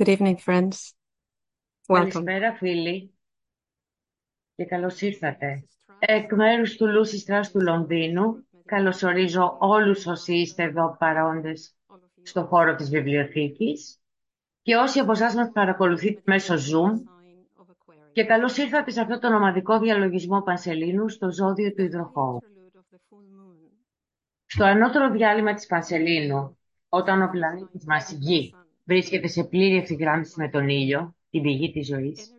Good evening, friends. Welcome. Καλησπέρα φίλοι και καλώς ήρθατε. Εκ μέρους του Λούσι Τρας του Λονδίνου, καλωσορίζω όλους όσοι είστε εδώ παρόντες στο χώρο της βιβλιοθήκης και όσοι από εσάς μας παρακολουθείτε μέσω Zoom και καλώς ήρθατε σε αυτό το ομαδικό διαλογισμό Πανσελίνου στο ζώδιο του υδροχώου. Στο ανώτερο διάλειμμα της Πανσελίνου, όταν ο πλανήτης μας η Γη βρίσκεται σε πλήρη ευθυγράμμιση με τον ήλιο, την πηγή της ζωής,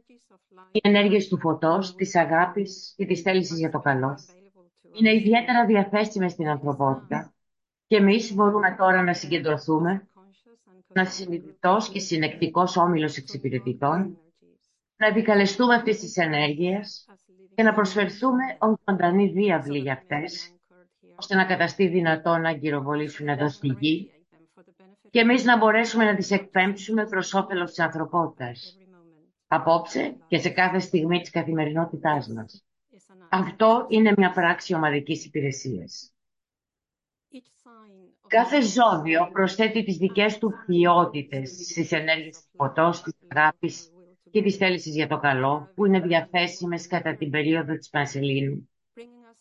οι ενέργειες του φωτός, της αγάπης και της θέλησης για το καλό. Είναι ιδιαίτερα διαθέσιμες στην ανθρωπότητα και εμείς μπορούμε τώρα να συγκεντρωθούμε, να συνειδητός και συνεκτικός όμιλος εξυπηρετητών, να επικαλεστούμε αυτές τις ενέργειες και να προσφερθούμε ως ζωντανή διάβλη για αυτές, ώστε να καταστεί δυνατό να αγκυροβολήσουν εδώ στη γη και εμείς να μπορέσουμε να τις εκπέμψουμε προς όφελος της ανθρωπότητας. Απόψε και σε κάθε στιγμή της καθημερινότητάς μας. Αυτό είναι μια πράξη ομαδικής υπηρεσίας. Κάθε ζώδιο προσθέτει τις δικές του ποιότητες στις ενέργειες του φωτός, της αγάπης και της θέλησης για το καλό, που είναι διαθέσιμες κατά την περίοδο της Πανσελίνου,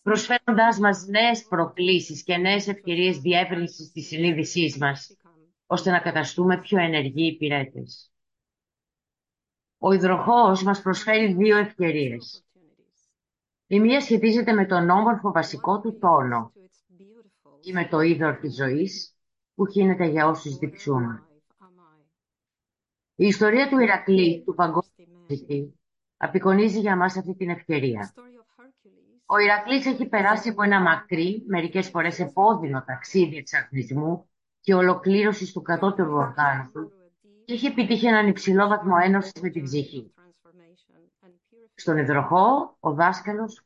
προσφέροντάς μας νέες προκλήσεις και νέες ευκαιρίες διεύρυνσης της συνείδησής μας, ώστε να καταστούμε πιο ενεργοί υπηρέτες. Ο υδροχόος μας προσφέρει δύο ευκαιρίες. Η μία σχετίζεται με τον όμορφο βασικό του τόνο ή με το είδωρ της ζωής που χύνεται για όσους διψούν. Η ιστορία του Ηρακλή, του παγκόσμιου απεικονίζει για μας αυτή την ευκαιρία. Ο Ηρακλής έχει περάσει από ένα μακρύ, μερικές φορές επώδυνο ταξίδι εξαρχνισμού και ολοκλήρωση του κατώτερου οργάνου του και έχει επιτύχει έναν υψηλό βαθμό ένωσης με την ψυχή. Στον υδροχό, ο δάσκαλος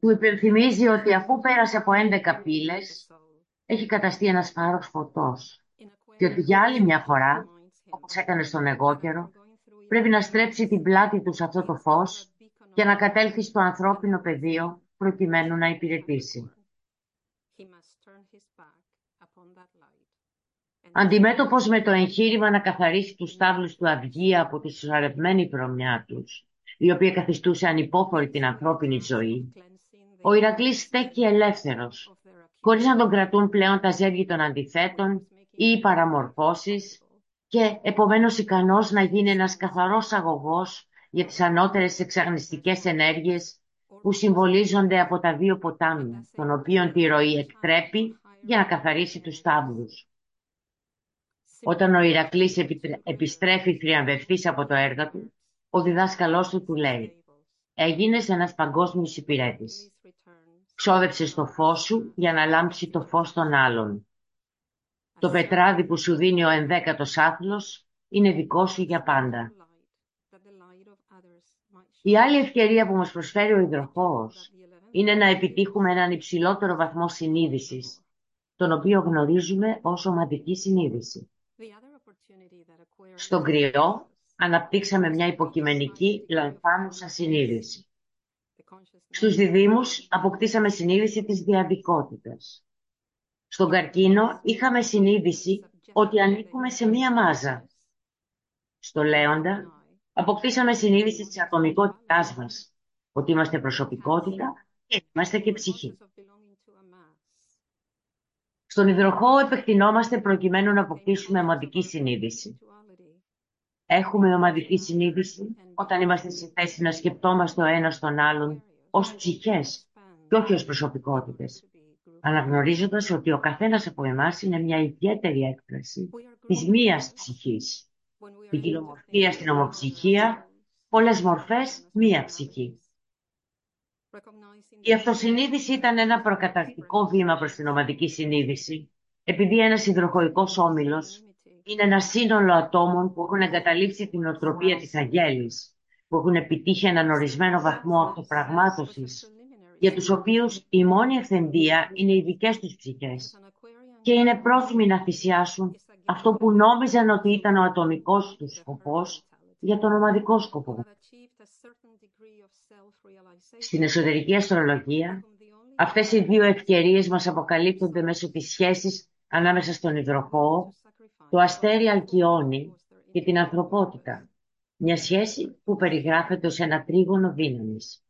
του υπενθυμίζει ότι αφού πέρασε από 11 πύλες, έχει καταστεί ένας φάρος φωτός και ότι για άλλη μια φορά, όπως έκανε στον εγώκερο, πρέπει να στρέψει την πλάτη του σε αυτό το φως και να κατέλθει στο ανθρώπινο πεδίο προκειμένου να υπηρετήσει. Αντιμέτωπος με το εγχείρημα να καθαρίσει τους στάβλους του αυγή από τη συσσωρευμένη προμιά τους, η οποία καθιστούσε ανυπόφορη την ανθρώπινη ζωή, ο Ηρακλής στέκει ελεύθερος, χωρίς να τον κρατούν πλέον τα ζεύγη των αντιθέτων ή οι παραμορφώσεις και επομένως ικανός να γίνει ένας καθαρός αγωγός για τις ανώτερες εξαγνιστικές ενέργειες που συμβολίζονται από τα δύο ποτάμια, των οποίων τη ροή εκτρέπει για να καθαρίσει τους στάβλους. Όταν ο Ηρακλής επιστρέφει θριαμβευτής από το έργο του, ο διδάσκαλός του του λέει «Έγινες ένας παγκόσμιος υπηρέτης. Ξόδεψες το φως σου για να λάμψει το φως των άλλων. Το πετράδι που σου δίνει ο ενδέκατος άθλος είναι δικό σου για πάντα». Η άλλη ευκαιρία που μας προσφέρει ο υδροχώος είναι να επιτύχουμε έναν υψηλότερο βαθμό συνείδησης, τον οποίο γνωρίζουμε ως ομαδική συνείδηση. Στον κρυό αναπτύξαμε μια υποκειμενική λανθάνουσα συνείδηση. Στους διδήμους αποκτήσαμε συνείδηση της διαδικότητας. Στον καρκίνο είχαμε συνείδηση ότι ανήκουμε σε μία μάζα. Στο λέοντα αποκτήσαμε συνείδηση της ατομικότητάς μας, ότι είμαστε προσωπικότητα και είμαστε και ψυχή. Στον υδροχό επεκτηνόμαστε προκειμένου να αποκτήσουμε ομαδική συνείδηση. Έχουμε ομαδική συνείδηση όταν είμαστε σε θέση να σκεπτόμαστε ο ένας τον άλλον ως ψυχές και όχι ως προσωπικότητες, αναγνωρίζοντας ότι ο καθένας από εμάς είναι μια ιδιαίτερη έκφραση της μίας ψυχής. Η κοινομορφία στην ομοψυχία, πολλές μορφές, μία ψυχή. Η αυτοσυνείδηση ήταν ένα προκαταρκτικό βήμα προς την ομαδική συνείδηση, επειδή ένας υδροχοϊκός όμιλος είναι ένα σύνολο ατόμων που έχουν εγκαταλείψει την οτροπία της αγέλης, που έχουν επιτύχει έναν ορισμένο βαθμό αυτοπραγμάτωσης, για τους οποίους η μόνη ευθεντία είναι οι δικές τους ψυχές και είναι πρόθυμοι να θυσιάσουν αυτό που νόμιζαν ότι ήταν ο ατομικός τους σκοπός για τον ομαδικό σκοπό. Στην εσωτερική αστρολογία, αυτές οι δύο ευκαιρίες μας αποκαλύπτονται μέσω της σχέσης ανάμεσα στον υδροχώο, το αστέρι Αλκιόνι και την ανθρωπότητα. Μια σχέση που περιγράφεται ως ένα τρίγωνο δύναμης.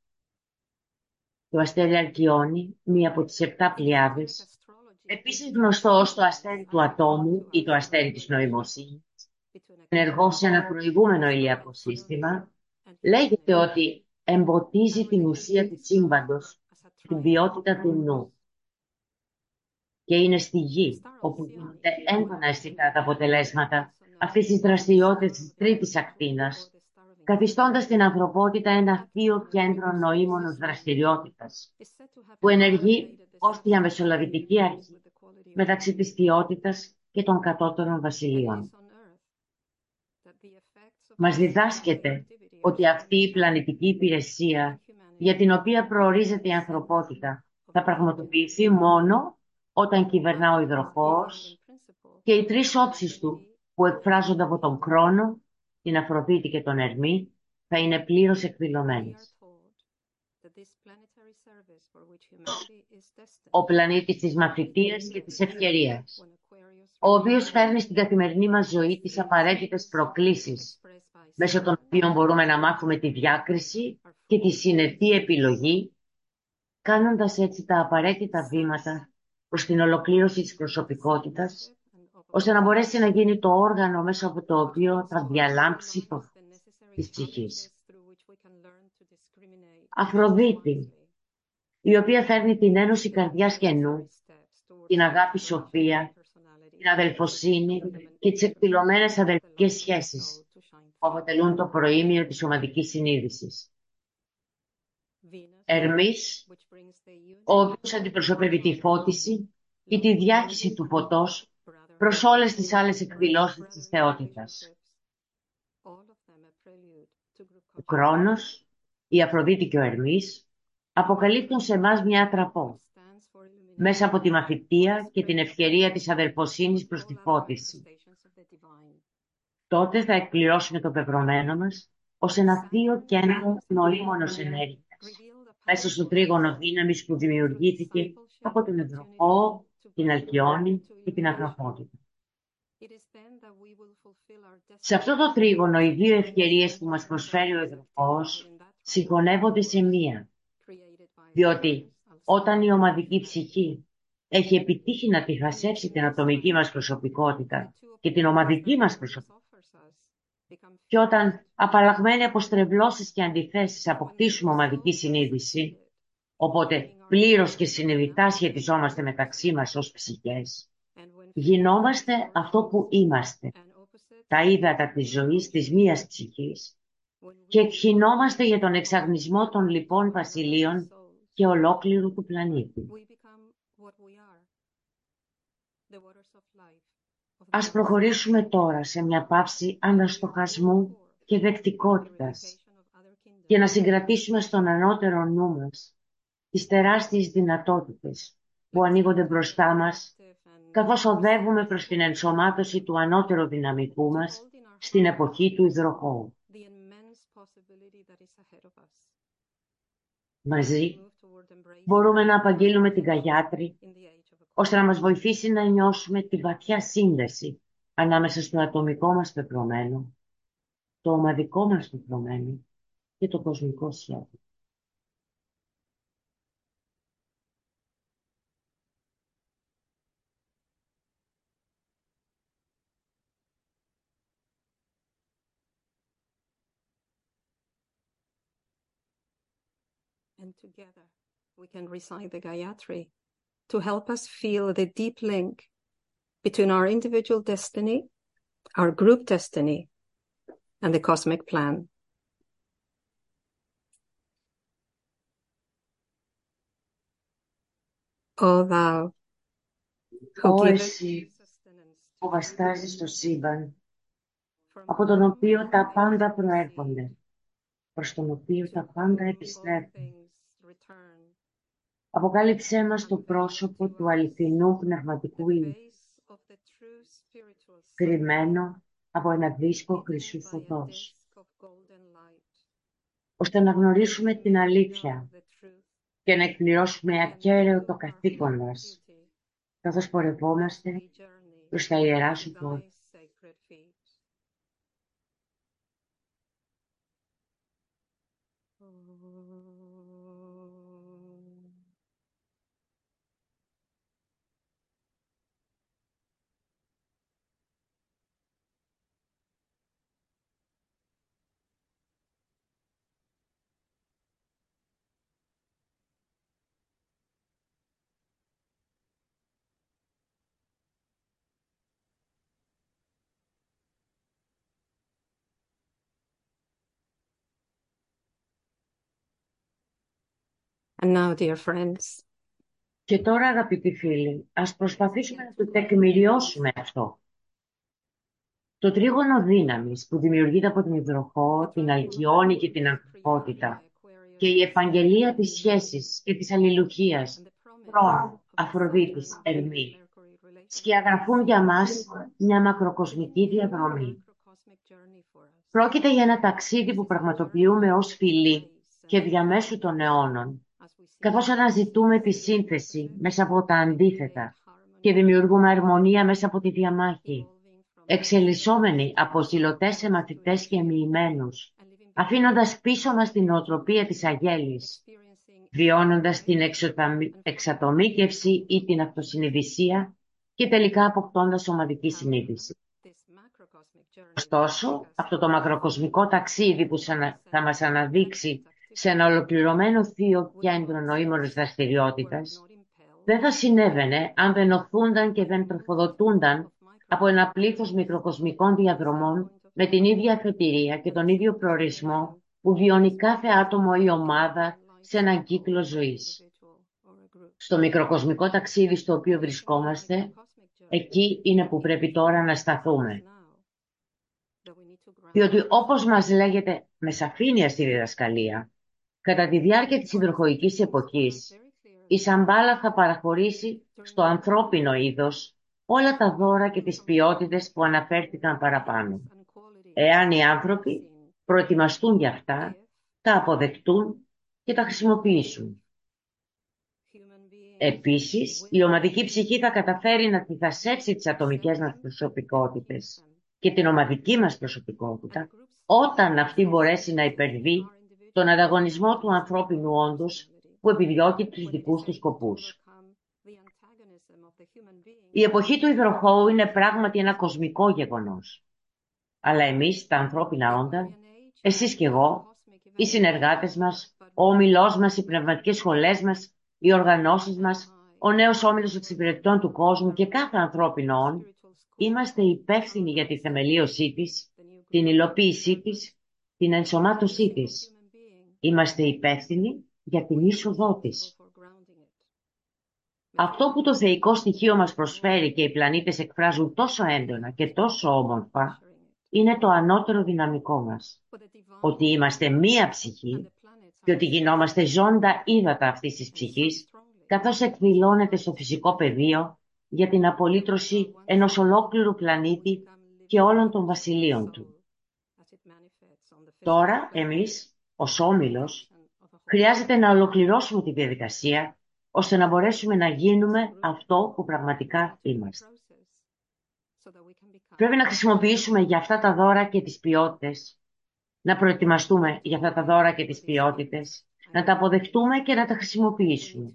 Το αστέρι Αλκιόνι, μία από τις επτά πλειάδες, επίσης γνωστό ως το αστέρι του ατόμου ή το αστέρι της νοημοσύνης, ενεργό σε ένα προηγούμενο ηλιακό σύστημα, λέγεται ότι εμποτίζει την ουσία του σύμπαντος, την ποιότητα του νου. Και είναι στη γη, όπου γίνονται έντονα αισθητά τα αποτελέσματα αυτής της δραστηριότητας της τρίτης ακτίνας, καθιστώντας την ανθρωπότητα ένα θείο κέντρο νοήμονος δραστηριότητας, που ενεργεί ως διαμεσολαβητική αρχή μεταξύ της ποιότητας και των κατώτερων βασιλείων. Μας διδάσκεται ότι αυτή η πλανητική υπηρεσία για την οποία προορίζεται η ανθρωπότητα θα πραγματοποιηθεί μόνο όταν κυβερνά ο υδροχός και οι τρεις όψεις του που εκφράζονται από τον χρόνο, την Αφροδίτη και τον Ερμή θα είναι πλήρως εκδηλωμένες. Ο πλανήτης της μαθητείας και της ευκαιρίας, ο οποίος φέρνει στην καθημερινή μας ζωή τις απαραίτητες προκλήσεις, μέσω των οποίων μπορούμε να μάθουμε τη διάκριση και τη συνετή επιλογή, κάνοντας έτσι τα απαραίτητα βήματα προς την ολοκλήρωση της προσωπικότητας, ώστε να μπορέσει να γίνει το όργανο μέσα από το οποίο θα διαλάμψει το της ψυχής. Αφροδίτη, η οποία φέρνει την ένωση καρδιάς και νου, την αγάπη σοφία, την αδελφοσύνη και τις εκπληρωμένες αδελφικές σχέσεις που αποτελούν το προήμιο της ομαδικής συνείδησης. Ερμής, ο οποίος αντιπροσωπεύει τη φώτιση ή τη διάχυση του φωτός προς όλες τις άλλες εκδηλώσεις της θεότητας. Ο Κρόνος, η Αφροδίτη και ο Ερμής αποκαλύπτουν σε εμάς μια ατραπό μέσα από τη μαθητεία και την ευκαιρία της αδελφοσύνης προς τη φώτιση. Τότε θα εκπληρώσουμε το πεπρωμένο μας ως ένα θείο κέντρο νοήμονος ενέργειας μέσα στο τρίγωνο δύναμης που δημιουργήθηκε από τον Ευρωπό, την Αλκιόνη και την Ανθρωπότητα. Σε αυτό το τρίγωνο οι δύο ευκαιρίες που μας προσφέρει ο Ευρωπός συγχωνεύονται σε μία. Διότι όταν η ομαδική ψυχή έχει επιτύχει να τη χασέψει την ατομική μας προσωπικότητα και την ομαδική μας προσωπικότητα και όταν απαλλαγμένοι από στρεβλώσεις και αντιθέσεις αποκτήσουμε ομαδική συνείδηση, οπότε πλήρως και συνειδητά σχετιζόμαστε μεταξύ μας ως ψυχές, γινόμαστε αυτό που είμαστε, τα ύδατα της ζωής της μίας ψυχής και εκχυνόμαστε για τον εξαγνισμό των λοιπών βασιλείων και ολόκληρου του πλανήτη. Ας προχωρήσουμε τώρα σε μια παύση αναστοχασμού και δεκτικότητας και να συγκρατήσουμε στον ανώτερο νου μας τις τεράστιες δυνατότητες που ανοίγονται μπροστά μας καθώς οδεύουμε προς την ενσωμάτωση του ανώτερου δυναμικού μας στην εποχή του υδροχώου. Μαζί μπορούμε να απαγγείλουμε την Καγιάτρη ώστε να μας βοηθήσει να νιώσουμε τη βαθιά σύνδεση ανάμεσα στο ατομικό μας πεπρωμένο, το ομαδικό μας πεπρωμένο και το κοσμικό σχέδιο. And together we can recite the Gayatri to help us feel the deep link between our individual destiny, our group destiny, and the cosmic plan. O thou who εσύ που βαστάζεις το σύμπαν, από τον οποίο τα πάντα προέρχονται, προς τον οποίο τα πάντα επιστρέφουν. Αποκάλυψέ μας το πρόσωπο του αληθινού πνευματικού ήλιου, κρυμμένο από ένα δίσκο χρυσού φωτός, ώστε να γνωρίσουμε την αλήθεια και να εκπληρώσουμε ακέραιο το καθήκον μας, καθώς πορευόμαστε προς τα ιερά σου And now, dear friends, Και τώρα, αγαπητοί φίλοι, ας προσπαθήσουμε να το τεκμηριώσουμε αυτό. Το τρίγωνο δύναμης που δημιουργείται από την υδροχό, την αλκιόνη και την ανθρωπότητα και η επαγγελία της σχέσης και της αλληλουχίας, Κρόν, Αφροδίτης, Ερμή, σκιαγραφούν για μας μια μακροκοσμική διαδρομή. Πρόκειται για ένα ταξίδι που πραγματοποιούμε ως φιλοί και διαμέσου των αιώνων, καθώς αναζητούμε τη σύνθεση μέσα από τα αντίθετα και δημιουργούμε αρμονία μέσα από τη διαμάχη, εξελισσόμενοι από ζηλωτές σε μαθητές και εμοιημένους, αφήνοντας πίσω μας την οτροπία της αγέλης, βιώνοντας την εξατομίκευση ή την αυτοσυνειδησία και τελικά αποκτώντας ομαδική συνείδηση. Ωστόσο, αυτό το μακροκοσμικό ταξίδι που θα μας αναδείξει σε ένα ολοκληρωμένο θείο κέντρο νοήμονος δραστηριότητα, δεν θα συνέβαινε αν δεν οθούνταν και δεν τροφοδοτούνταν από ένα πλήθος μικροκοσμικών διαδρομών με την ίδια αφετηρία και τον ίδιο προορισμό που βιώνει κάθε άτομο ή ομάδα σε έναν κύκλο ζωής. Στο μικροκοσμικό ταξίδι στο οποίο βρισκόμαστε, εκεί είναι που πρέπει τώρα να σταθούμε. Διότι όπως μας λέγεται με σαφήνεια στη διδασκαλία, κατά τη διάρκεια της υδροχοϊκής εποχής, η Σαμπάλα θα παραχωρήσει στο ανθρώπινο είδος όλα τα δώρα και τις ποιότητες που αναφέρθηκαν παραπάνω. Εάν οι άνθρωποι προετοιμαστούν για αυτά, τα αποδεκτούν και τα χρησιμοποιήσουν. Επίσης, η ομαδική ψυχή θα καταφέρει να τυθασέψει τις ατομικές μας προσωπικότητες και την ομαδική μας προσωπικότητα όταν αυτή μπορέσει να υπερβεί τον ανταγωνισμό του ανθρώπινου όντως που επιδιώκει τους δικούς του σκοπούς. Η εποχή του υδροχώου είναι πράγματι ένα κοσμικό γεγονός. Αλλά εμείς, τα ανθρώπινα όντα, εσείς και εγώ, οι συνεργάτες μας, ο ομιλός μας, οι πνευματικές σχολές μας, οι οργανώσεις μας, ο νέος όμιλος εξυπηρετητών του κόσμου και κάθε ανθρώπινο όν, είμαστε υπεύθυνοι για τη θεμελίωσή της, την υλοποίησή της, την ενσωμάτωσή της. Είμαστε υπεύθυνοι για την είσοδό της. Αυτό που το θεϊκό στοιχείο μας προσφέρει και οι πλανήτες εκφράζουν τόσο έντονα και τόσο όμορφα, είναι το ανώτερο δυναμικό μας. Ότι είμαστε μία ψυχή και ότι γινόμαστε ζώντα ύδατα αυτής της ψυχής, καθώς εκδηλώνεται στο φυσικό πεδίο για την απολύτρωση ενός ολόκληρου πλανήτη και όλων των βασιλείων του. Τώρα, εμείς, ως Όμιλος, χρειάζεται να ολοκληρώσουμε τη διαδικασία, ώστε να μπορέσουμε να γίνουμε αυτό που πραγματικά είμαστε. Πρέπει να χρησιμοποιήσουμε για αυτά τα δώρα και τις ποιότητες, να προετοιμαστούμε για αυτά τα δώρα και τις ποιότητες, να τα αποδεχτούμε και να τα χρησιμοποιήσουμε.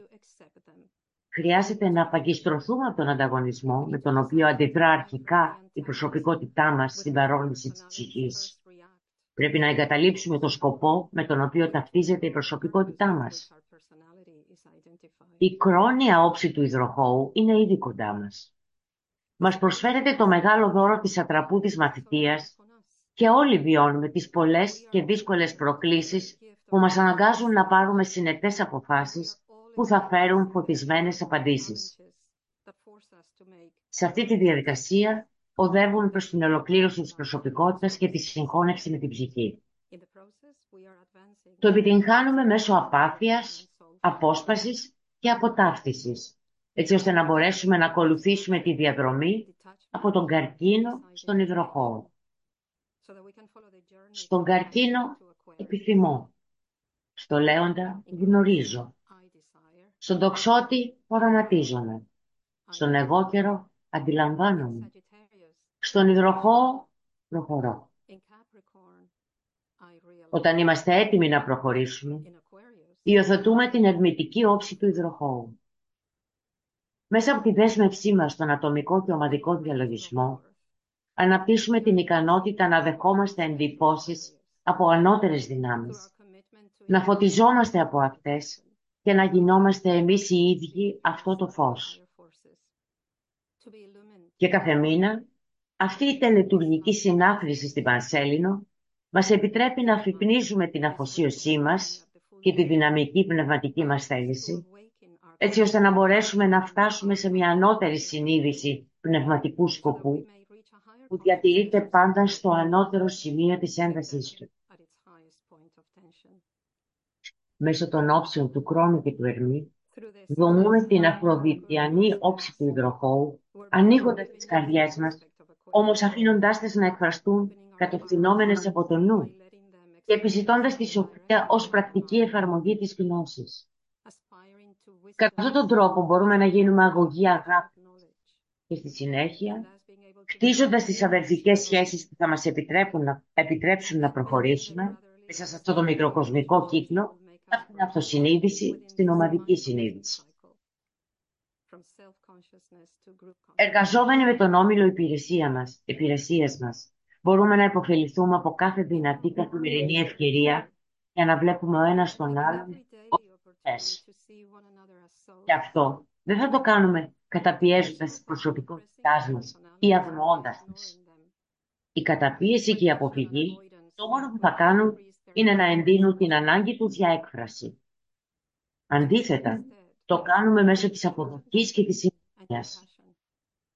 Χρειάζεται να απαγκιστρωθούμε από τον ανταγωνισμό με τον οποίο αντιδρά αρχικά η προσωπικότητά μας στην παρόλυση της ψυχής. Πρέπει να εγκαταλείψουμε το σκοπό με τον οποίο ταυτίζεται η προσωπικότητά μας. Η κρόνια όψη του υδροχώου είναι ήδη κοντά μας. Μας προσφέρεται το μεγάλο δώρο της ατραπούδης μαθητείας και όλοι βιώνουμε τις πολλές και δύσκολες προκλήσεις που μας αναγκάζουν να πάρουμε συνετές αποφάσεις που θα φέρουν φωτισμένες απαντήσεις. Σε αυτή τη διαδικασία οδεύουν προς την ολοκλήρωση της προσωπικότητας και τη συγχώνευση με την ψυχή. Το επιτυγχάνουμε μέσω απάθειας, απόσπασης και αποτάφτισης, έτσι ώστε να μπορέσουμε να ακολουθήσουμε τη διαδρομή από τον καρκίνο στον υδροχώο. Στον καρκίνο επιθυμώ, στο λέοντα γνωρίζω, στον τοξότη οραματίζομαι, στον εγώκερο αντιλαμβάνομαι, στον υδροχώο προχωρώ. Όταν είμαστε έτοιμοι να προχωρήσουμε, υιοθετούμε την ερμητική όψη του υδροχώου. Μέσα από τη δέσμευσή μας στον ατομικό και ομαδικό διαλογισμό, αναπτύσσουμε την ικανότητα να δεχόμαστε εντυπώσεις από ανώτερες δυνάμεις, να φωτιζόμαστε από αυτές και να γινόμαστε εμείς οι ίδιοι αυτό το φως. Και κάθε μήνα, αυτή η τελετουργική συνάθρηση στην Πανσέλινο μας επιτρέπει να αφυπνίζουμε την αφοσίωσή μας και τη δυναμική πνευματική μας θέληση, έτσι ώστε να μπορέσουμε να φτάσουμε σε μια ανώτερη συνείδηση πνευματικού σκοπού που διατηρείται πάντα στο ανώτερο σημείο της έντασης του. Μέσω των όψεων του χρόνου και του ερμή, δομούμε την αφροδιτιανή όψη του υδροχώου, ανοίγοντας τις καρδιές μας, όμως αφήνοντάς τις να εκφραστούν κατευθυνόμενες από το νου και επιζητώντας τη σοφία ως πρακτική εφαρμογή της γνώσης. Κατά αυτόν τον τρόπο μπορούμε να γίνουμε αγωγή αγάπης και στη συνέχεια, χτίζοντας τις αδερφικές σχέσεις που θα μας επιτρέπουν να, επιτρέψουν να προχωρήσουμε μέσα σε αυτό το μικροκοσμικό κύκλο από την αυτοσυνείδηση στην ομαδική συνείδηση. Εργαζόμενοι με τον όμιλο υπηρεσία μας, υπηρεσίες μας, μπορούμε να υποφεληθούμε από κάθε δυνατή καθημερινή ευκαιρία για να βλέπουμε ο ένας τον άλλον ως Και αυτό δεν θα το κάνουμε καταπιέζοντας τις προσωπικότητάς μας ή αγνοώντας τις. Η καταπίεση και η αποφυγή το μόνο που θα κάνουν είναι να εντείνουν την ανάγκη τους για έκφραση. Αντίθετα, το κάνουμε μέσω της αποδοχής και της συνέχειας.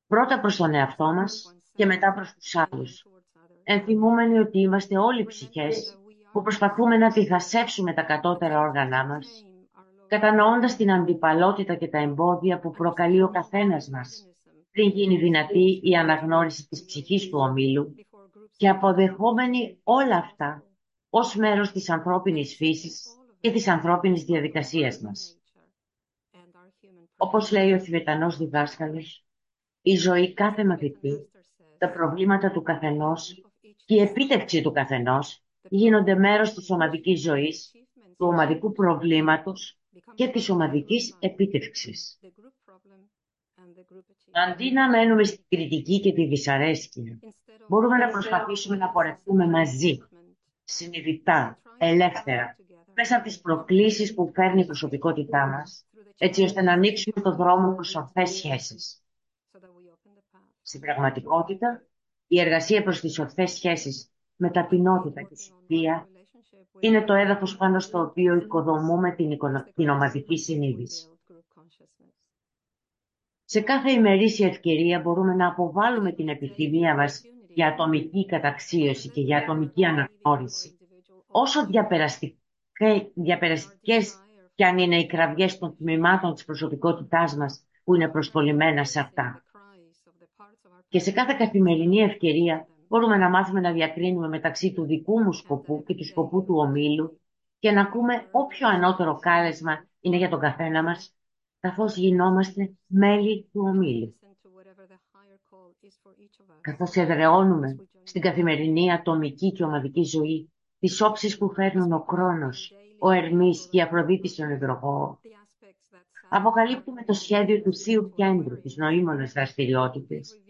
Πρώτα προς τον εαυτό μας και μετά προς τους άλλους. Ενθυμούμενοι ότι είμαστε όλοι ψυχές που προσπαθούμε να διχασέψουμε τα κατώτερα όργανά μας, κατανοώντας την αντιπαλότητα και τα εμπόδια που προκαλεί ο καθένας μας, πριν γίνει δυνατή η αναγνώριση της ψυχής του ομίλου και αποδεχόμενοι όλα αυτά ως μέρος της ανθρώπινης φύσης και της ανθρώπινης διαδικασίας μας. Όπως λέει ο Θηβετανός διδάσκαλος, η ζωή κάθε μαθητή, τα προβλήματα του καθενός και η επίτευξη του καθενός γίνονται μέρος της ομαδικής ζωής, του ομαδικού προβλήματος και της ομαδικής επίτευξης. Αντί να μένουμε στην κριτική και τη δυσαρέσκεια, μπορούμε να προσπαθήσουμε να πορευτούμε μαζί, συνειδητά, ελεύθερα, μέσα από τις προκλήσεις που φέρνει η προσωπικότητά μας, έτσι ώστε να ανοίξουμε το δρόμο προς ορθές σχέσεις. Στην πραγματικότητα, η εργασία προς τις ορθές σχέσεις με ταπεινότητα και σοφία είναι το έδαφος πάνω στο οποίο οικοδομούμε την, την ομαδική συνείδηση. Σε κάθε ημερήσια ευκαιρία μπορούμε να αποβάλουμε την επιθυμία μας για ατομική καταξίωση και για ατομική αναγνώριση. Όσο διαπεραστικές κι αν είναι οι κραυγές των τμήματων της προσωπικότητάς μας που είναι προσκολλημένα σε αυτά. Και σε κάθε καθημερινή ευκαιρία μπορούμε να μάθουμε να διακρίνουμε μεταξύ του δικού μου σκοπού και του σκοπού του ομίλου και να ακούμε όποιο ανώτερο κάλεσμα είναι για τον καθένα μας, καθώς γινόμαστε μέλη του ομίλου. Καθώς εδραιώνουμε στην καθημερινή ατομική και ομαδική ζωή τις όψεις που φέρνουν ο χρόνος, ο Ερμής και η Αφροδίτη στον υδροχώο, αποκαλύπτουμε το σχέδιο του Θείου Κέντρου της νοήμονας δραστηριότητας,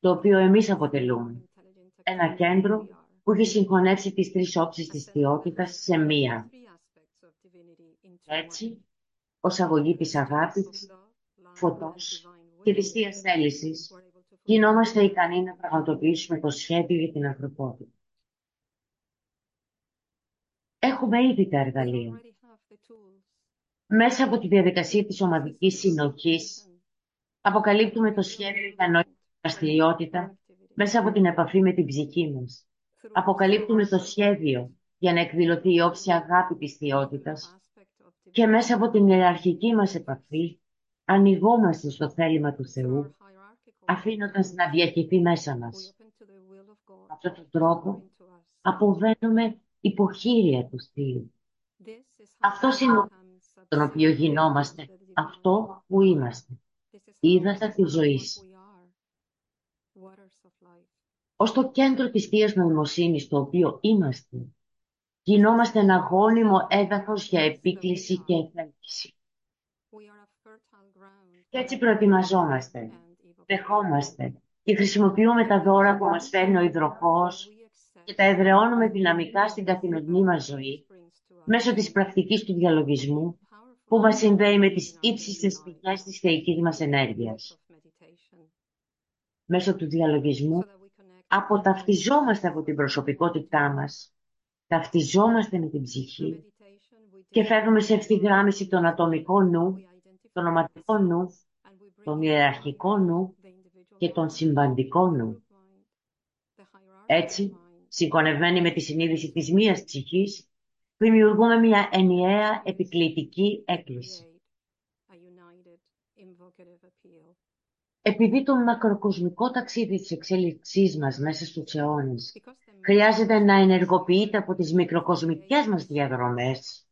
το οποίο εμείς αποτελούμε. Ένα κέντρο που έχει συγχωνεύσει τις τρεις όψεις της θεότητας σε μία. Έτσι, ως αγωγή της αγάπης, φωτός και της Θείας θέλησης, γινόμαστε ικανοί να πραγματοποιήσουμε το σχέδιο για την ανθρωπότητα. Έχουμε ήδη τα εργαλεία. Μέσα από τη διαδικασία της ομαδικής συνοχής, αποκαλύπτουμε το σχέδιο για νόημα δραστηριότητα μέσα από την επαφή με την ψυχή μας. Αποκαλύπτουμε το σχέδιο για να εκδηλωθεί η όψη αγάπη της θεότητας και μέσα από την ιεραρχική μας επαφή ανοιγόμαστε στο θέλημα του Θεού, αφήνοντας να διαχειριστεί μέσα μας. Με αυτόν τον τρόπο αποβαίνουμε υποχείρια του Θείου. Αυτό είναι τον οποίο γινόμαστε, αυτό που είμαστε. Είδατα της ζωής. Ως το κέντρο της Θείας Νοημοσύνης, το οποίο είμαστε, γινόμαστε ένα γόνιμο έδαφος για επίκληση και εφέλκυση. Και έτσι προετοιμαζόμαστε, δεχόμαστε και χρησιμοποιούμε τα δώρα που μας φέρνει ο υδροχός και τα εδραιώνουμε δυναμικά στην καθημερινή μας ζωή μέσω της πρακτικής του διαλογισμού που μας συνδέει με τις ύψιστες πηγές της θεϊκής μας ενέργειας. Μέσω του διαλογισμού αποταυτιζόμαστε από την προσωπικότητά μας ταυτιζόμαστε με την ψυχή και φέρνουμε σε ευθυγράμμιση τον ατομικό νου, τον οματικό νου, τον ιεραρχικό νου και τον συμβαντικό νου. Έτσι, συγχωνευμένοι με τη συνείδηση της μίας ψυχής, δημιουργούμε μια ενιαία επικλητική έκκληση. Επειδή το μακροκοσμικό ταξίδι της εξέλιξής μας μέσα στους αιώνες χρειάζεται να ενεργοποιείται από τις μικροκοσμικές μας διαδρομές,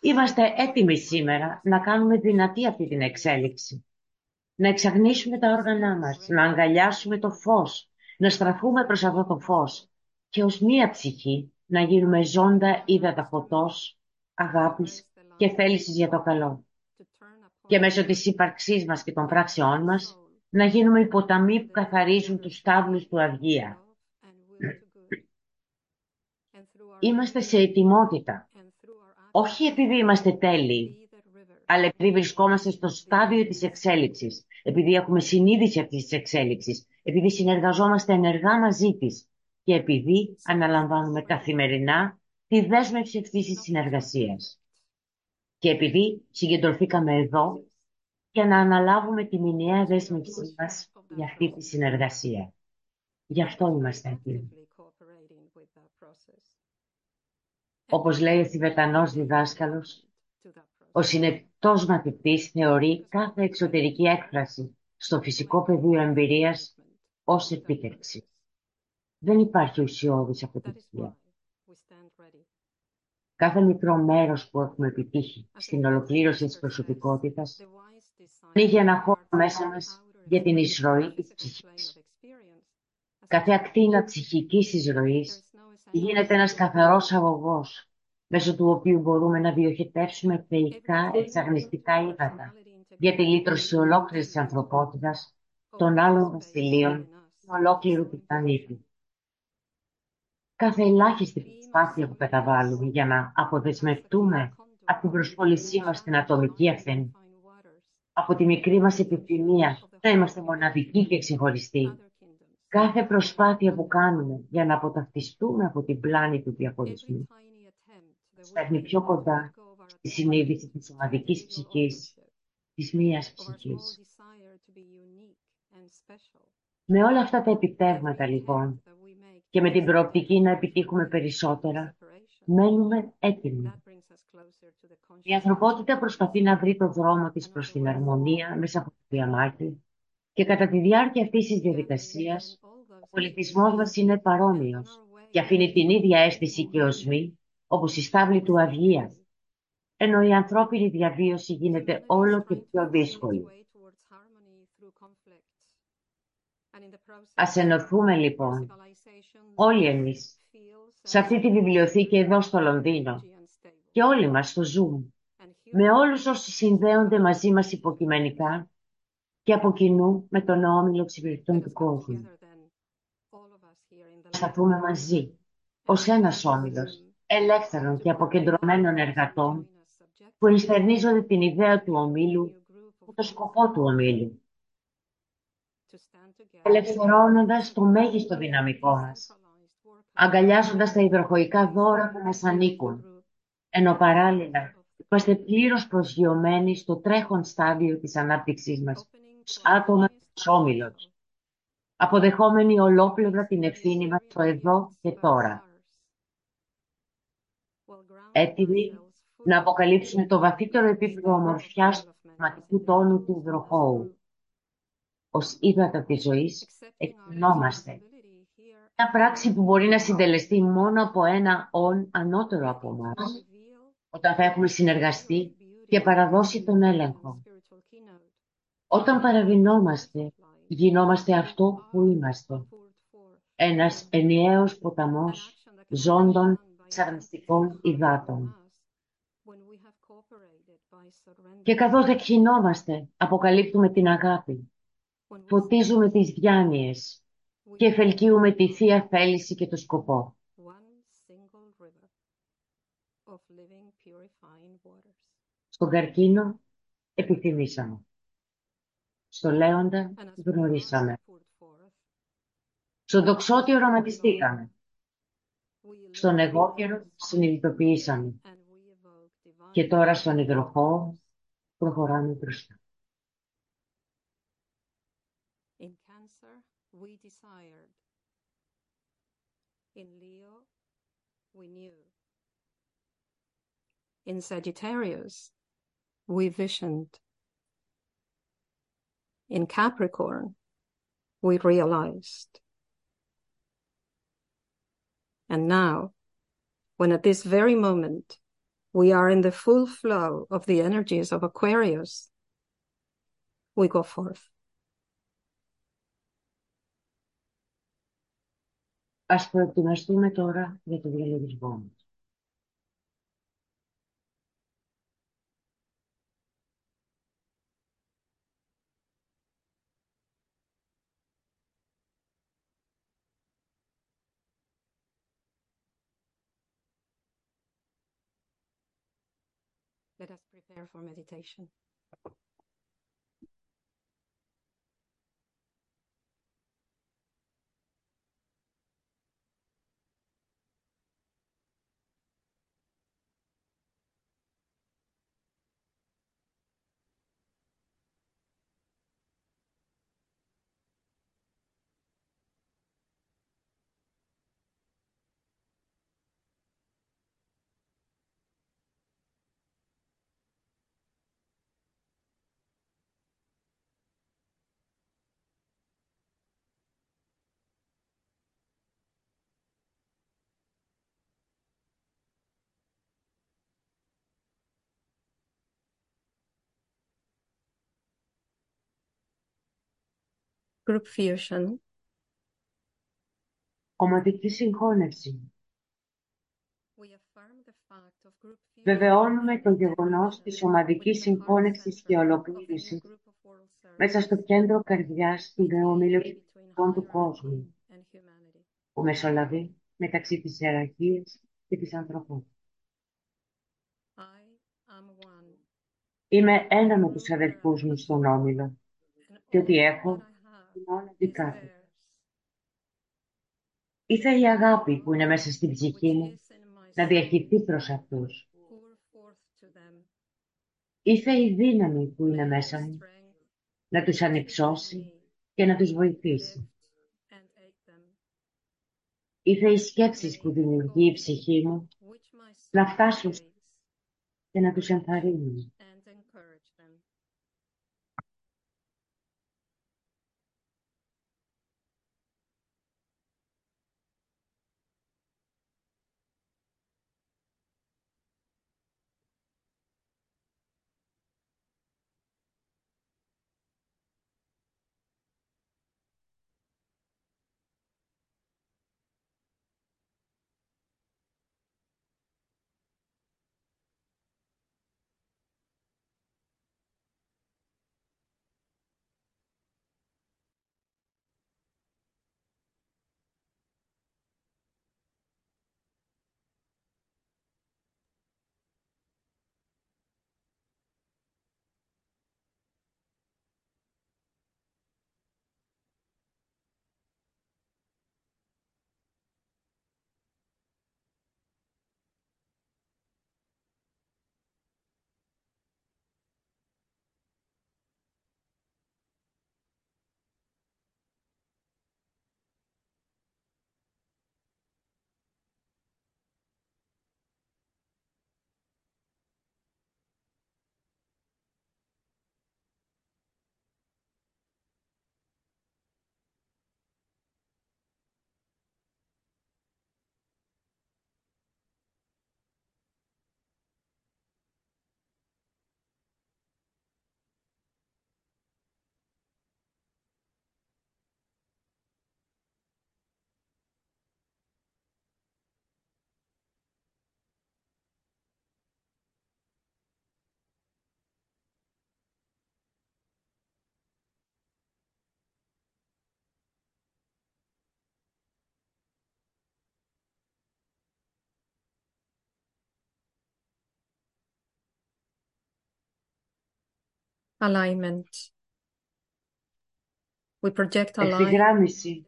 είμαστε έτοιμοι σήμερα να κάνουμε δυνατή αυτή την εξέλιξη. Να εξαγνίσουμε τα όργανά μας, να αγκαλιάσουμε το φως, να στραφούμε προς αυτό το φως και ως μία ψυχή να γίνουμε ζώντα ύδατα φωτός, αγάπης και θέλησης για το καλό. Και μέσω της ύπαρξής μας και των πράξεών μας να γίνουμε οι ποταμοί που καθαρίζουν τους στάβλους του Αυγία. Είμαστε σε ετοιμότητα, όχι επειδή είμαστε τέλειοι, αλλά επειδή βρισκόμαστε στο στάδιο της εξέλιξης, επειδή έχουμε συνείδηση αυτής της εξέλιξης, επειδή συνεργαζόμαστε ενεργά μαζί της και επειδή αναλαμβάνουμε καθημερινά τη δέσμευση αυτής της συνεργασίας. Και επειδή συγκεντρωθήκαμε εδώ για να αναλάβουμε τη μηνιαία δέσμευσή μας για αυτή τη συνεργασία. Γι' αυτό είμαστε aquí. Όπως λέει ο Θηβετανός διδάσκαλος, ο συνεπτός μαθητής θεωρεί κάθε εξωτερική έκφραση στο φυσικό πεδίο εμπειρίας ως επίτευξη. Δεν υπάρχει ουσιώδης αποτυχία. Κάθε μικρό μέρος που έχουμε επιτύχει στην ολοκλήρωση της προσωπικότητας ανοίγει ένα χώρο μέσα μας για την εισρωή της ψυχής. Κάθε ακτίνα ψυχικής εισρωής γίνεται ένας καθαρός αγωγός, μέσω του οποίου μπορούμε να διοχετεύσουμε θεϊκά εξαγνιστικά ύδατα για τη λύτρωση ολόκληρης της ανθρωπότητας, των άλλων βασιλείων και ολόκληρου του πλανήτη. Κάθε ελάχιστη προσπάθεια που καταβάλουμε για να αποδεσμευτούμε από την προσπόλησή μας στην ατομική ευθύνη από τη μικρή μας επιθυμία να είμαστε μοναδικοί και ξεχωριστοί. Κάθε προσπάθεια που κάνουμε για να αποταυτιστούμε από την πλάνη του διαχωρισμού φέρνει πιο κοντά στη συνείδηση της ομαδικής ψυχής, της μίας ψυχής. Με όλα αυτά τα επιτεύγματα λοιπόν και με την προοπτική να επιτύχουμε περισσότερα, μένουμε έτοιμοι η ανθρωπότητα προσπαθεί να βρει το δρόμο της προς την αρμονία μέσα από το διαμάχη και κατά τη διάρκεια αυτής της διαδικασίας ο πολιτισμός μας είναι παρόμοιος και αφήνει την ίδια αίσθηση και οσμή όπως η στάβλη του Αυγία, ενώ η ανθρώπινη διαβίωση γίνεται όλο και πιο δύσκολη. Ας ενωθούμε λοιπόν όλοι εμείς. Σε αυτή τη βιβλιοθήκη εδώ στο Λονδίνο. Και όλοι μας στο Zoom, με όλους όσοι συνδέονται μαζί μας υποκειμενικά και από κοινού με τον όμιλο εξυπηρετών του κόσμου. Σταθούμε μαζί, ως ένας όμιλος, ελεύθερων και αποκεντρωμένων εργατών, που ενστερνίζονται την ιδέα του ομίλου και το σκοπό του ομίλου. Ελευθερώνοντας το μέγιστο δυναμικό μας, αγκαλιάζοντας τα υδροχοϊκά δώρα που μας ανήκουν, ενώ παράλληλα είμαστε πλήρως προσγειωμένοι στο τρέχον στάδιο της ανάπτυξής μας, ως άτομα της όμιλος, αποδεχόμενοι ολόπλευρα την ευθύνη μας στο εδώ και τώρα. Έτοιμοι να αποκαλύψουμε το βαθύτερο επίπεδο ομορφιάς του πνευματικού τόνου του υδροχώου. Ως ύδατα της ζωής, εκτινόμαστε. Μια πράξη που μπορεί να συντελεστεί μόνο από ένα «ον» ανώτερο από εμάς όταν θα έχουμε συνεργαστεί και παραδώσει τον έλεγχο. Όταν παραβινόμαστε, γινόμαστε αυτό που είμαστε. Ένας ενιαίος ποταμός ζώντων εξαρμιστικών υδάτων. Και καθώς εκχυνόμαστε, αποκαλύπτουμε την αγάπη, φωτίζουμε τις διάνοιες και εφελκύουμε τη Θεία Θέληση και το σκοπό. Στον καρκίνο επιθυμήσαμε. Στο λέοντα γνωρίσαμε. Στον δοξότη οραματιστήκαμε. Στον εγώ καιρό συνειδητοποιήσαμε και τώρα στον υδροχό προχωράμε μπροστά. We desired. In Leo, we knew. In Sagittarius, we visioned. In Capricorn, we realized. And now, when at this very moment we are in the full flow of the energies of Aquarius, we go forth. Ας προετοιμαστούμε τώρα για το διαλογισμό μας. Let us prepare for meditation. Group fusion. Ομαδική συγχώνευση. We affirm the fact of group fusion Βεβαιώνουμε το γεγονός της ομαδικής συγχώνευσης και ολοκλήρωσης μέσα στο κέντρο καρδιάς του νεομήλου του κόσμου, που μεσολαβεί μεταξύ της ιεραρχίας και της ανθρωπότητας. Είμαι ένα με τους αδελφούς μου στον Όμιλο και ότι έχω είναι όλα δικά του. Ήθε η αγάπη που είναι μέσα στην ψυχή μου να διαχειριστεί προς αυτούς. Ήθε η δύναμη που είναι μέσα μου να τους ανυψώσει και να τους βοηθήσει. Ήθε οι σκέψεις που δημιουργεί η ψυχή μου να φτάσουν και να τους ενθαρρύνουν. Alignment. We project alignment Ευθυγράμμιση.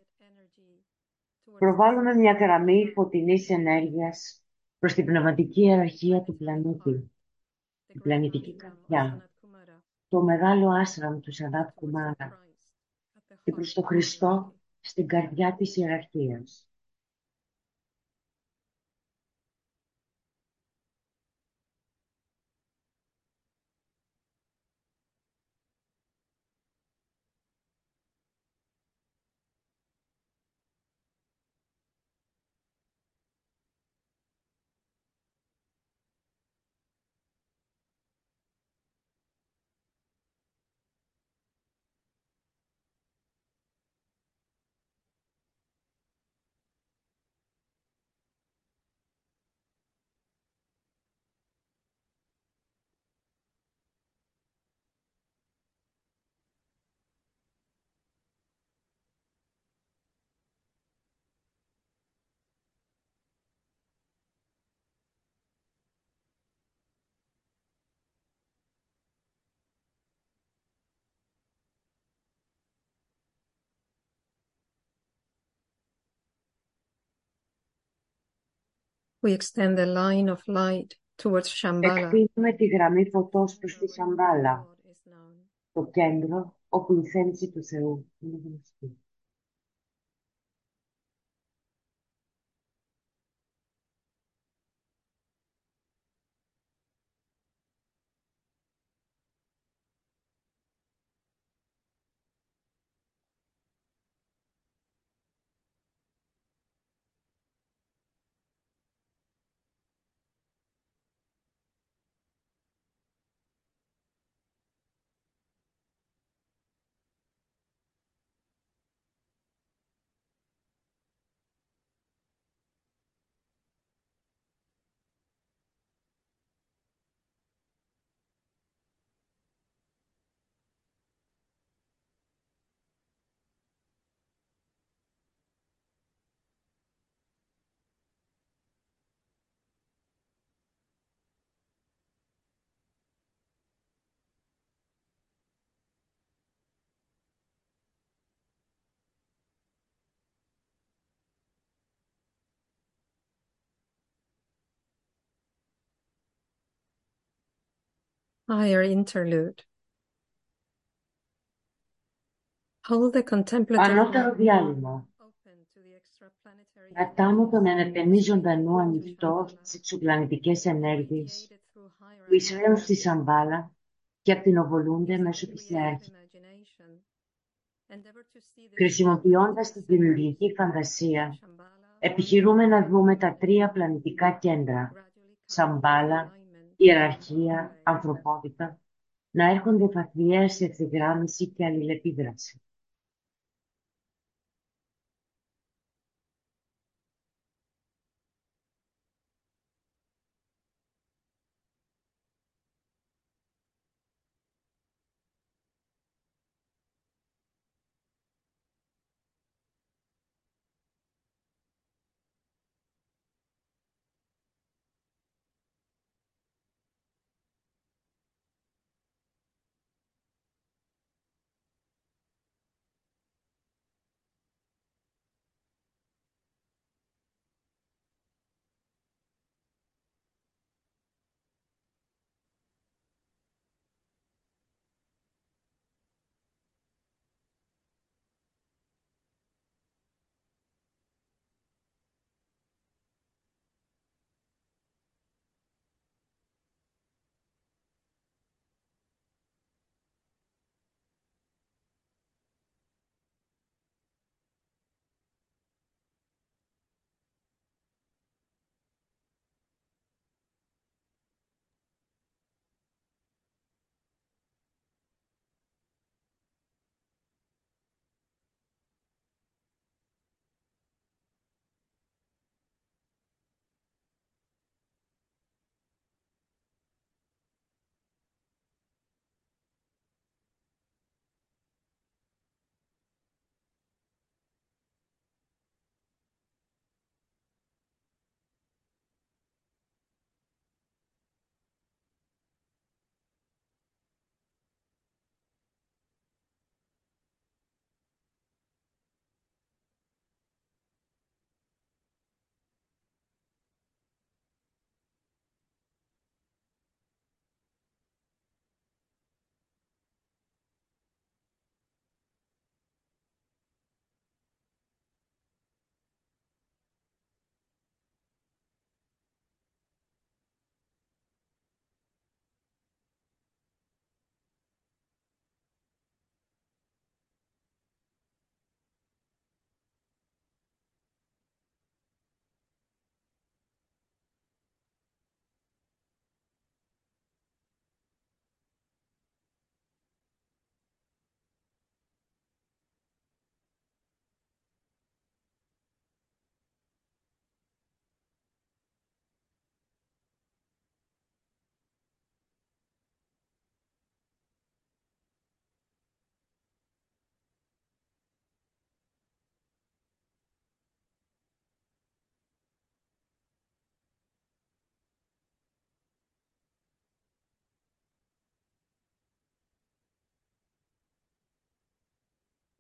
Προβάλλουμε μια γραμμή φωτεινής ενέργειας προς την πνευματική ιεραρχία του πλανήτη, την πλανητική καρδιά, το μεγάλο άσραμ του Σανάτ Κουμάρα και προς τον Χριστό στην καρδιά της ιεραρχίας. We extend the line of light towards Shambhala. Εκτείνουμε τη γραμμή φωτός προς τη Σαμπάλα, το κέντρο όπου η θέληση του Θεού είναι γνωστή. Higher interlude. Hold the contemplative Ανώτερο light διάλειμμα. open to the extraplanetary Κρατάμε τον ενετενή ζωντανό ανοιχτό στις εξωπλανητικές ενέργειες created through higher που εισραίουν στη Σαμπάλα και ακτινοβολούνται μέσω της ιεράρχης. imagination. Endeavor to see the Χρησιμοποιώντας τη δημιουργική φαντασία, Shambhala επιχειρούμε να δούμε τα τρία πλανητικά κέντρα, gradually come Σαμπάλα, alignment ιεραρχία, ανθρωπότητα, να έρχονται βαθιαία σε ευθυγράμμιση και αλληλεπίδραση.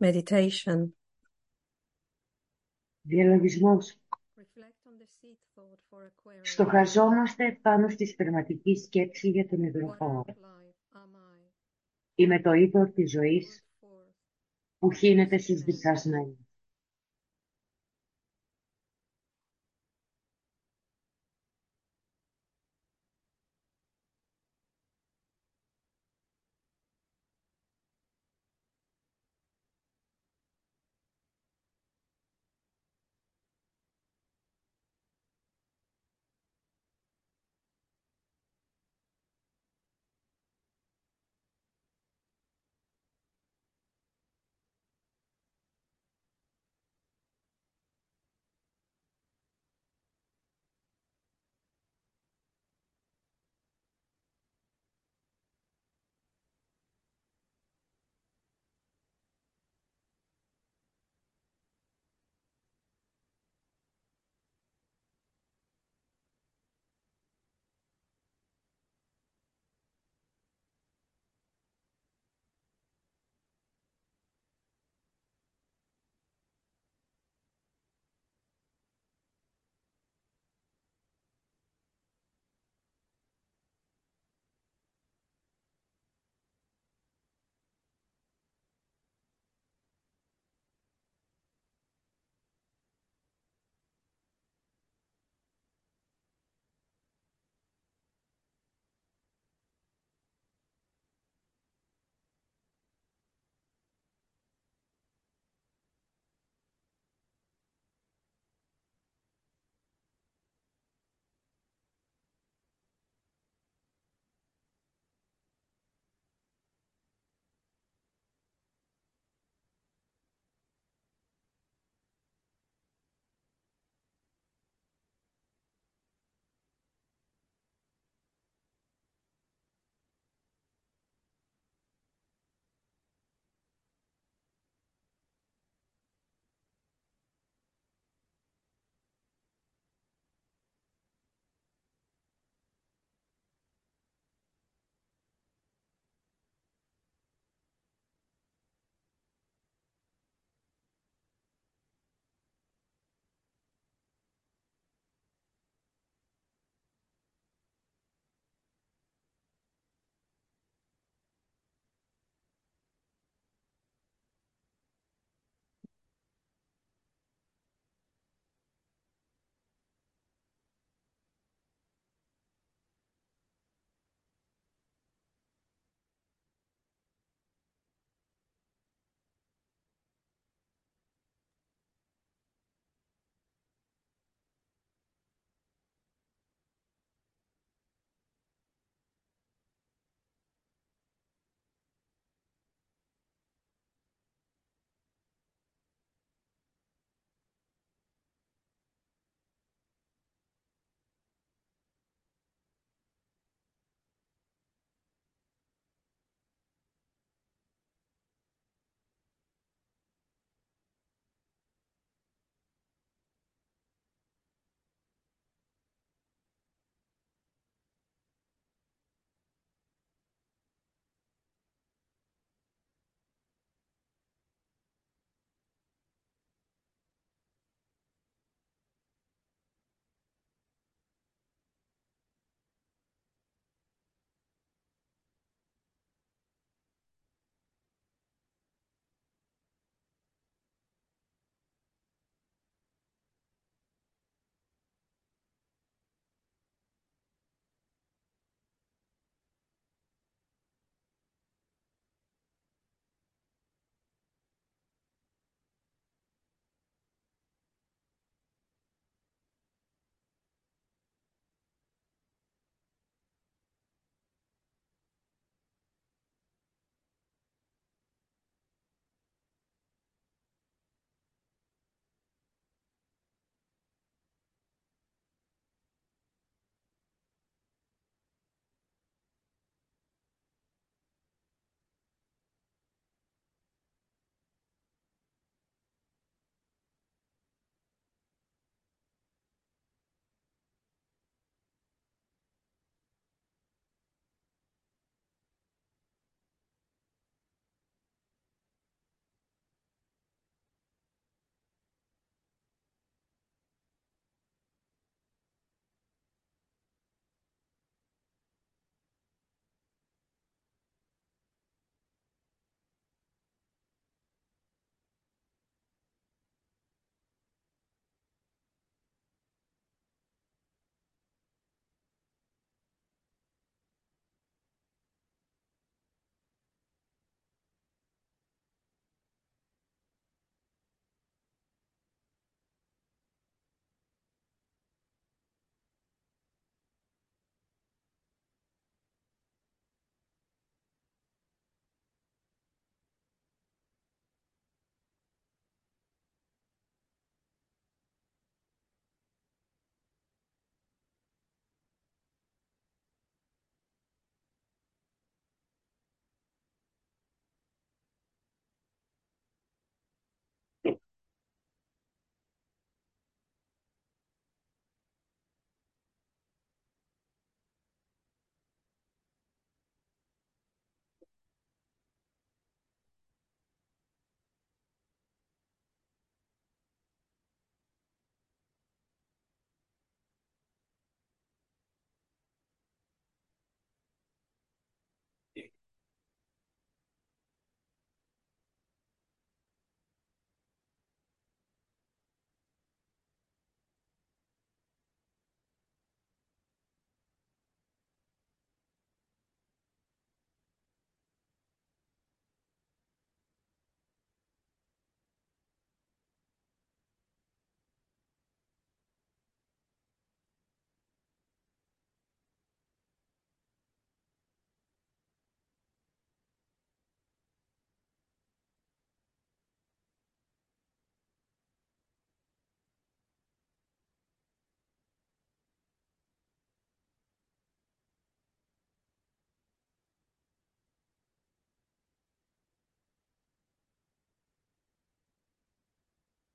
Meditation. Διαλογισμός. Reflect on the seed thought for Aquarius. Στοχαζόμαστε πάνω στη σπερματική σκέψη για τον What υδροχόο. life am I? Είμαι το είδωρ της ζωής Brought forth που χύνεται στις διχασμένες.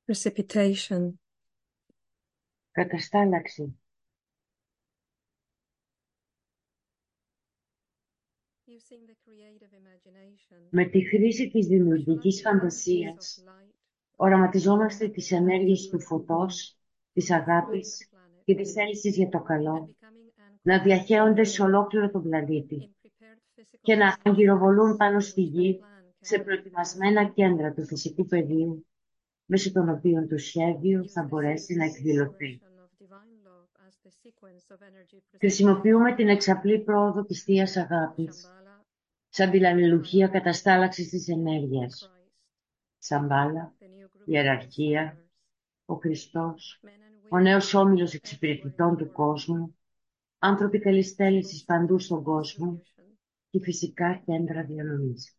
Precipitation, καταστάλαξη, using the creative imagination. με τη χρήση της δημιουργικής φαντασίας, οραματιζόμαστε τις ενέργειες του φωτός, της αγάπης και της θέλησης για το καλό, να διαχέονται σε ολόκληρο τον πλανήτη και να γυροβολούν πάνω στη γη σε προετοιμασμένα κέντρα του φυσικού πεδίου, μέσω των οποίων το σχέδιο θα μπορέσει να εκδηλωθεί. Χρησιμοποιούμε την εξαπλή πρόοδο της Θείας Αγάπης, σαν την αλληλουχία καταστάλαξης της ενέργειας. Σαμπάλα, ιεραρχία, ο Χριστός, ο νέος όμιλος εξυπηρετητών του κόσμου, άνθρωποι καλής θέλησης παντού στον κόσμο και φυσικά κέντρα διανομής.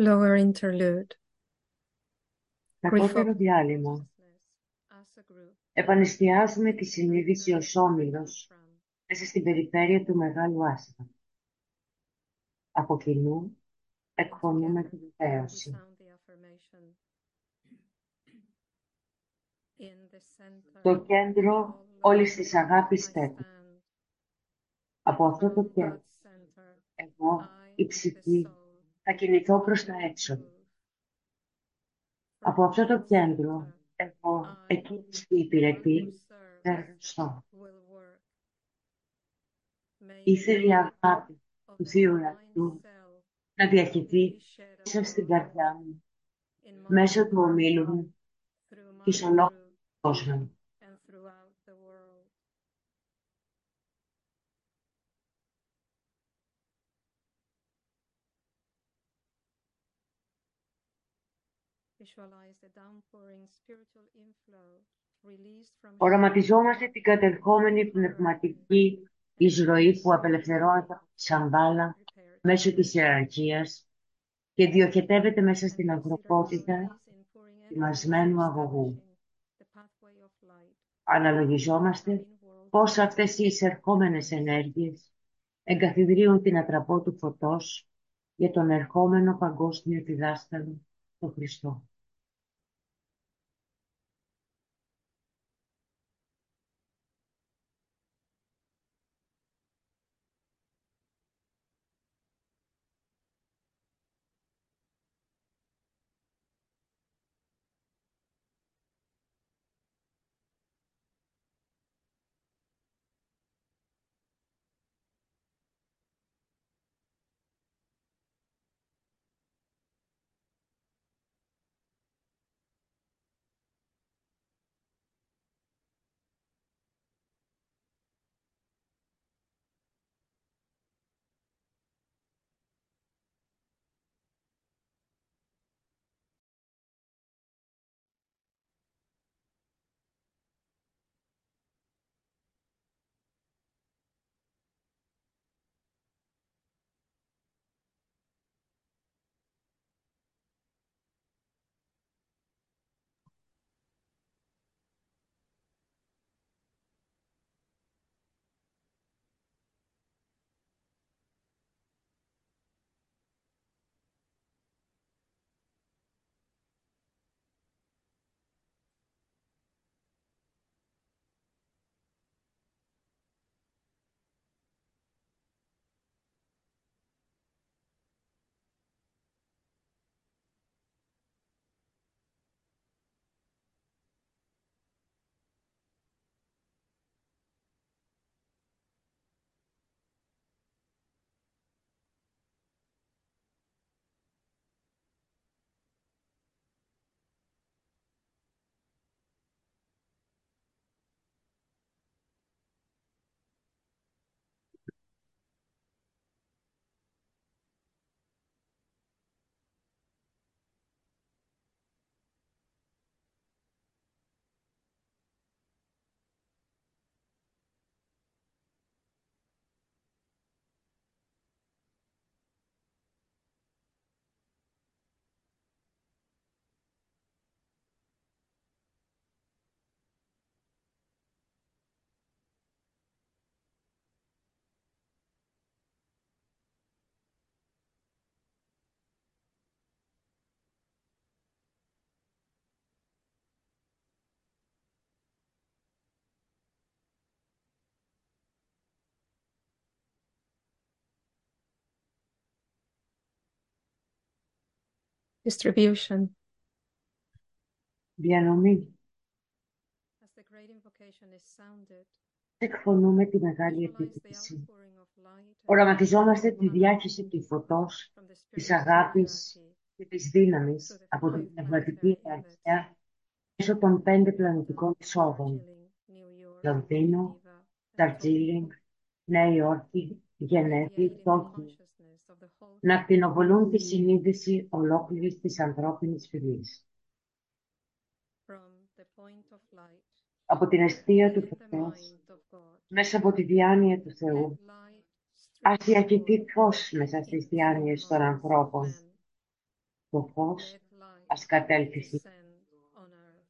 Lower interlude. Κατώτερο διάλειμμα. Επανεστιάζουμε τη συνείδηση ως όμιλος μέσα στην περιφέρεια του Μεγάλου Άσχα. Από κοινού εκφωνούμε τη βεβαίωση. Το κέντρο όλης της αγάπης στέκει. Από αυτό το κέντρο, εγώ, η ψυχή, θα κινηθώ προς τα έξω. Από αυτό το κέντρο, εγώ, εκείνης που υπηρετεί, θα εργαστώ. Ήθελε η αγάπη του Θείου Εαυτού να διαχειριστεί μέσα στην καρδιά μου, μέσω του ομίλου μου και σε ολόκληρο τον κόσμο. Οραματιζόμαστε την κατερχόμενη πνευματική εισρωή που απελευθερώνεται από τη Σαμπάλα μέσω της ιεραρχίας και διοχετεύεται μέσα στην ανθρωπότητα ετοιμασμένου αγωγού. Αναλογιζόμαστε πώς αυτές οι εισερχόμενες ενέργειες εγκαθιδρύουν την ατραπό του φωτός για τον ερχόμενο παγκόσμιο διδάσκαλο, τον Χριστό. Distribution. Διανομή. As the great invocation is sounded, Εκφωνούμε τη μεγάλη visualize the επίθεση. outpouring of light and Οραματιζόμαστε τη love διάχυση του φωτός, from the της spirit of αγάπης humanity και της δύναμης to the από five την πνευματική planetary ιεραρχία μέσω των πέντε πλανητικών εισόδων, Darjeeling, New York, Λονδίνο, Geneva, and Νταρτζίλινγκ, Νέα Υόρκη, Γενέβη, creating the Τόκιο, να ακτινοβολούν τη συνείδηση ολόκληρης της ανθρώπινης φυλής. from the point of light, Από την αιστεία του in the φωτός, mind of God. μέσα από τη διάνοια του Θεού, Let light ας stream διακητεί forth φως μέσα in στις the διάνοιες των minds of ανθρώπων. men. Το φως Let light ας κατέλθει στη descend on earth.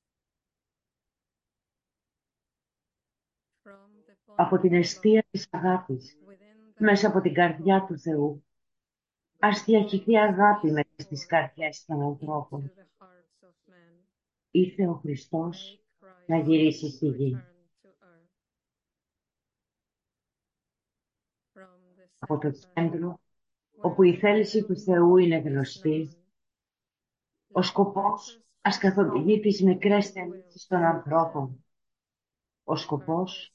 From the point από την of αιστεία love, της αγάπης, within the μέσα heart από την of καρδιά God, του Θεού. Ας διακηθεί αγάπη μέσα στις καρδιές των into ανθρώπων. the hearts of men. Ήρθε ο Χριστός Make να Christ γυρίσει στη γη. return to earth. From the Από το center, κέντρο, where όπου η the θέληση will του Θεού είναι is γνωστή, known, ο let σκοπός purpose ας καθοδηγεί τις μικρές θελήσεις των ανθρώπων. Ο purpose σκοπός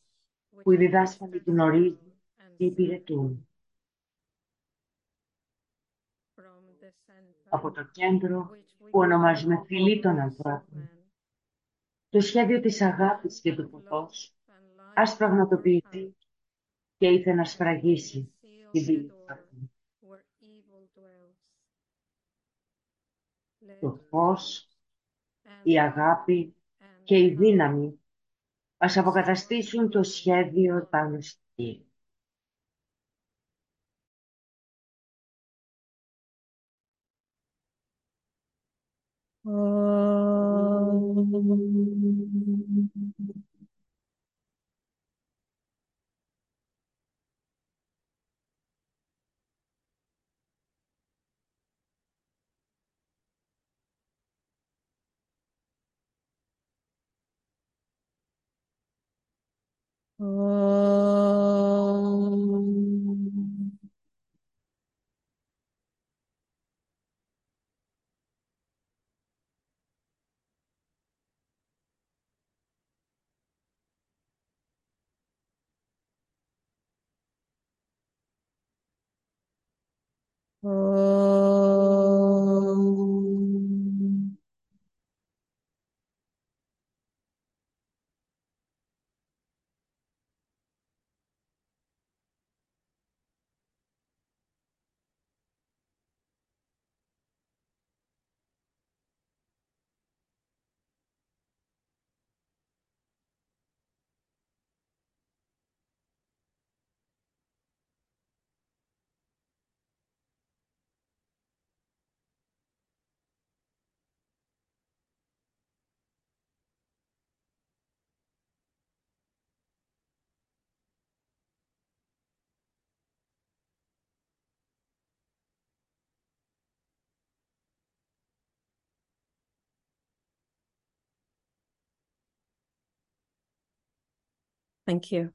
which που οι the διδάσκαλοι masters γνωρίζουν know and και serve. υπηρετούν. Από το κέντρο which we που call ονομάζουμε the φυλή των hearts of ανθρώπων. men, Το σχέδιο της the αγάπης και plan του of love φωτός and light ας πραγματοποιηθεί και ήρθε να and σφραγίσει seal τη the δύναμη door αυτή. where evil dwells. Let Το φως, and η love αγάπη and και η power δύναμη ας αποκαταστήσουν το σχέδιο επάνω στη γη. Oh. Thank you.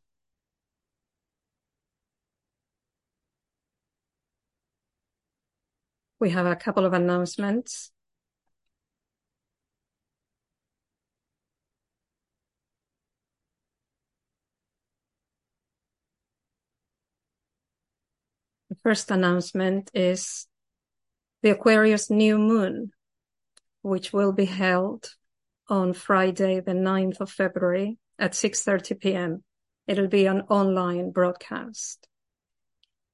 We have a couple of announcements. The first announcement is the Aquarius new moon, which will be held on Friday, the 9th of February at 6.30 p.m. It'll be an online broadcast.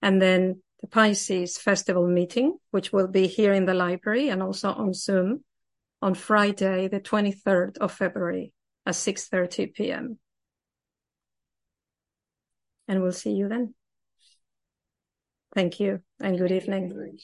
And then the Pisces festival meeting, which will be here in the library and also on Zoom on Friday, the 23rd of February at 6.30 p.m. And we'll see you then. Thank you and good evening.